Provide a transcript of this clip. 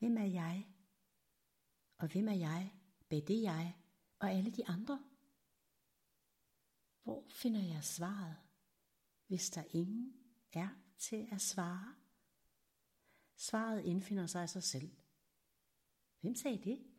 Hvem er jeg? Og hvem er jeg bag det jeg og alle de andre? Hvor finder jeg svaret, hvis der ingen er til at svare? Svaret indfinder sig af sig selv. Hvem sagde det?